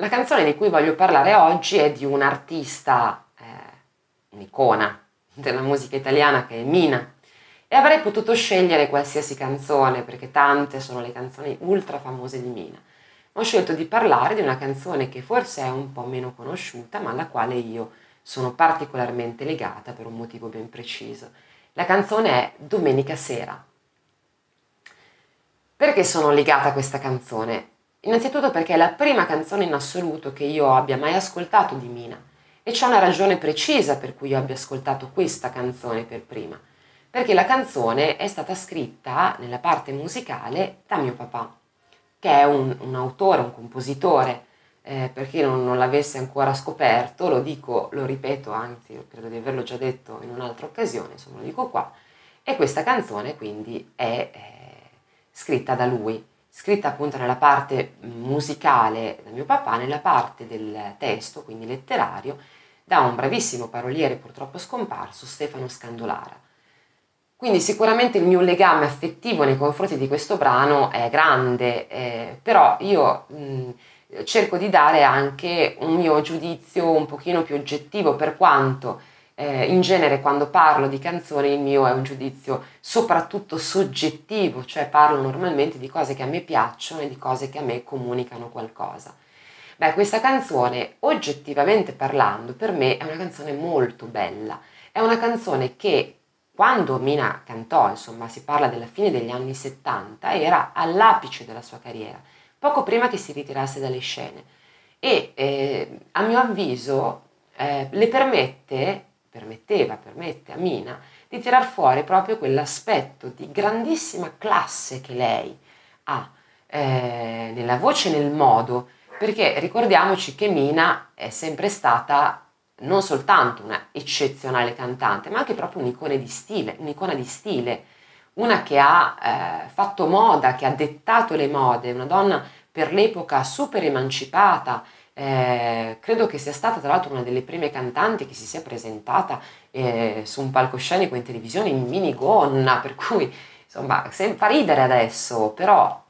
La canzone di cui voglio parlare oggi è di un artista, eh, un'icona della musica italiana che è Mina. E avrei potuto scegliere qualsiasi canzone, perché tante sono le canzoni ultra famose di Mina. Ho scelto di parlare di una canzone che forse è un po' meno conosciuta, ma alla quale io sono particolarmente legata per un motivo ben preciso. La canzone è Domenica sera. Perché sono legata a questa canzone? Innanzitutto perché è la prima canzone in assoluto che io abbia mai ascoltato di Mina. E c'è una ragione precisa per cui io abbia ascoltato questa canzone per prima, perché la canzone è stata scritta nella parte musicale da mio papà, che è un, un autore, un compositore, eh, per chi non, non, l'avesse ancora scoperto, lo dico, lo ripeto, anzi credo di averlo già detto in un'altra occasione, insomma lo dico qua, e questa canzone quindi è eh, scritta da lui, scritta appunto nella parte musicale da mio papà, nella parte del testo, quindi letterario, da un bravissimo paroliere purtroppo scomparso, Stefano Scandolara. Quindi sicuramente il mio legame affettivo nei confronti di questo brano è grande, eh, però io mh, cerco di dare anche un mio giudizio un pochino più oggettivo per quanto eh, in genere quando parlo di canzoni il mio è un giudizio soprattutto soggettivo, cioè parlo normalmente di cose che a me piacciono e di cose che a me comunicano qualcosa. Beh, questa canzone, oggettivamente parlando, per me è una canzone molto bella. È una canzone che quando Mina cantò, insomma, si parla della fine degli anni 70, era all'apice della sua carriera, poco prima che si ritirasse dalle scene. E eh, a mio avviso eh, le permette permetteva, permette a Mina di tirar fuori proprio quell'aspetto di grandissima classe che lei ha eh, nella voce e nel modo, perché ricordiamoci che Mina è sempre stata non soltanto una eccezionale cantante, ma anche proprio un'icona di stile, un'icona di stile, una che ha eh, fatto moda, che ha dettato le mode, una donna per l'epoca super emancipata, eh, credo che sia stata tra l'altro una delle prime cantanti che si sia presentata eh, su un palcoscenico in televisione in minigonna, per cui insomma fa ridere adesso, però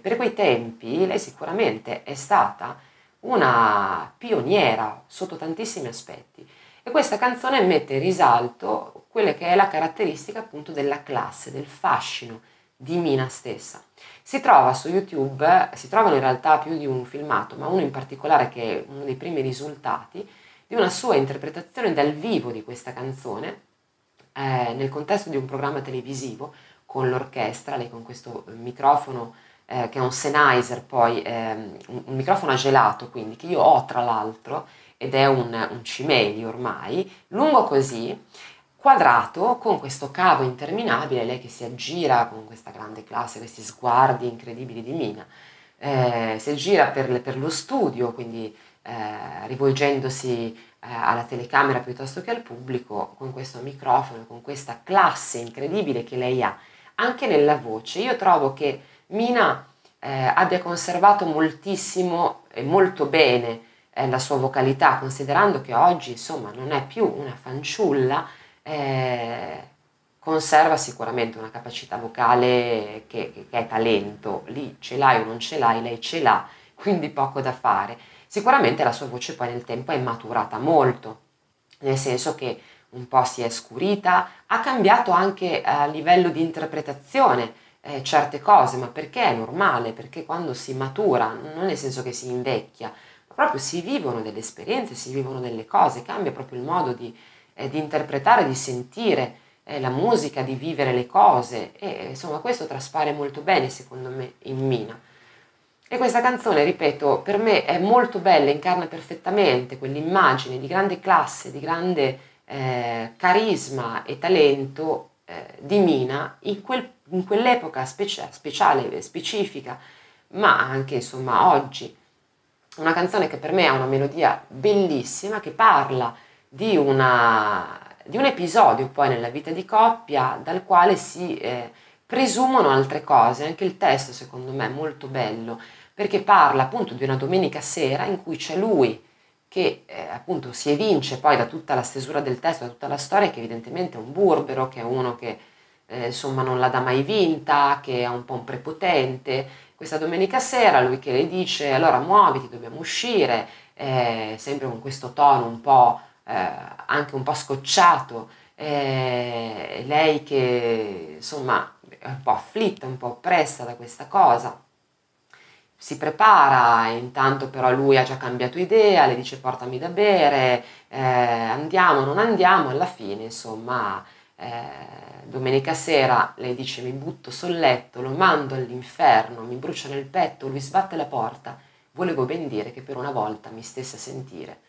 per quei tempi lei sicuramente è stata una pioniera sotto tantissimi aspetti. E questa canzone mette in risalto quella che è la caratteristica appunto della classe, del fascino di Mina stessa. Si trova su YouTube, si trovano in realtà più di un filmato, ma uno in particolare che è uno dei primi risultati, di una sua interpretazione dal vivo di questa canzone eh, nel contesto di un programma televisivo con l'orchestra, lei con questo microfono eh, che è un Sennheiser, poi ehm, un, un, microfono a gelato, quindi che io ho tra l'altro ed è un, un cimeli ormai, lungo così, quadrato con questo cavo interminabile, lei che si aggira con questa grande classe, questi sguardi incredibili di Mina, eh, si aggira per, per, lo studio, quindi eh, rivolgendosi eh, alla telecamera piuttosto che al pubblico, con questo microfono, con questa classe incredibile che lei ha, anche nella voce. Io trovo che Mina eh, abbia conservato moltissimo e molto bene eh, la sua vocalità, considerando che oggi insomma non è più una fanciulla, eh, conserva sicuramente una capacità vocale che, che, è talento, lì ce l'hai o non ce l'hai, lei ce l'ha, quindi poco da fare. Sicuramente la sua voce poi nel tempo è maturata molto, nel senso che un po' si è scurita, ha cambiato anche a livello di interpretazione eh, certe cose, ma perché è normale? Perché quando si matura, non nel senso che si invecchia, ma proprio si vivono delle esperienze, si vivono delle cose, cambia proprio il modo di eh, di interpretare, di sentire eh, la musica, di vivere le cose e insomma questo traspare molto bene secondo me in Mina. E questa canzone, ripeto, per me è molto bella, incarna perfettamente quell'immagine di grande classe, di grande eh, carisma e talento eh, di Mina in, quel, in quell'epoca specia- speciale, specifica, ma anche insomma oggi. Una canzone che per me ha una melodia bellissima, che parla di, una, di un episodio poi nella vita di coppia dal quale si eh, presumono altre cose. Anche il testo secondo me è molto bello perché parla appunto di una domenica sera in cui c'è lui che eh, appunto si evince poi da tutta la stesura del testo, da tutta la storia, che evidentemente è un burbero, che è uno che eh, insomma non l'ha da mai vinta, che è un po' un prepotente, questa domenica sera, lui che le dice allora muoviti, dobbiamo uscire, eh, sempre con questo tono un po' eh, anche un po' scocciato, eh, lei che insomma è un po' afflitta, un po' oppressa da questa cosa. Si prepara, intanto però lui ha già cambiato idea, le dice portami da bere, eh, andiamo, non andiamo, alla fine insomma eh, domenica sera lei dice mi butto sul letto, lo mando all'inferno, mi brucia nel petto, lui sbatte la porta, volevo ben dire che per una volta mi stesse a sentire.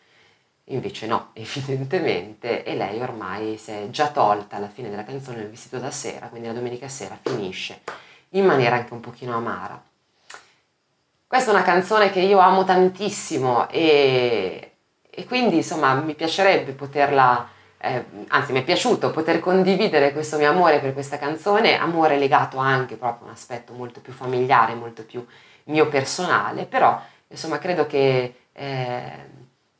Invece no, evidentemente, e lei ormai si è già tolta alla fine della canzone il vestito da sera, quindi la domenica sera finisce in maniera anche un pochino amara. Questa è una canzone che io amo tantissimo e, e quindi insomma mi piacerebbe poterla, eh, anzi mi è piaciuto poter condividere questo mio amore per questa canzone, amore legato anche proprio a un aspetto molto più familiare, molto più mio personale, però insomma credo che... Eh,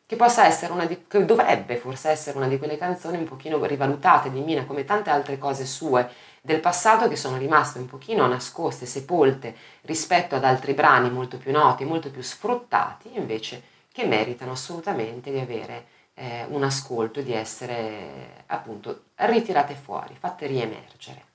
che possa essere una di, che dovrebbe forse essere una di quelle canzoni un pochino rivalutate di Mina come tante altre cose sue del passato che sono rimaste un pochino nascoste, sepolte rispetto ad altri brani molto più noti, molto più sfruttati, invece che meritano assolutamente di avere eh, un ascolto, di essere appunto ritirate fuori, fatte riemergere.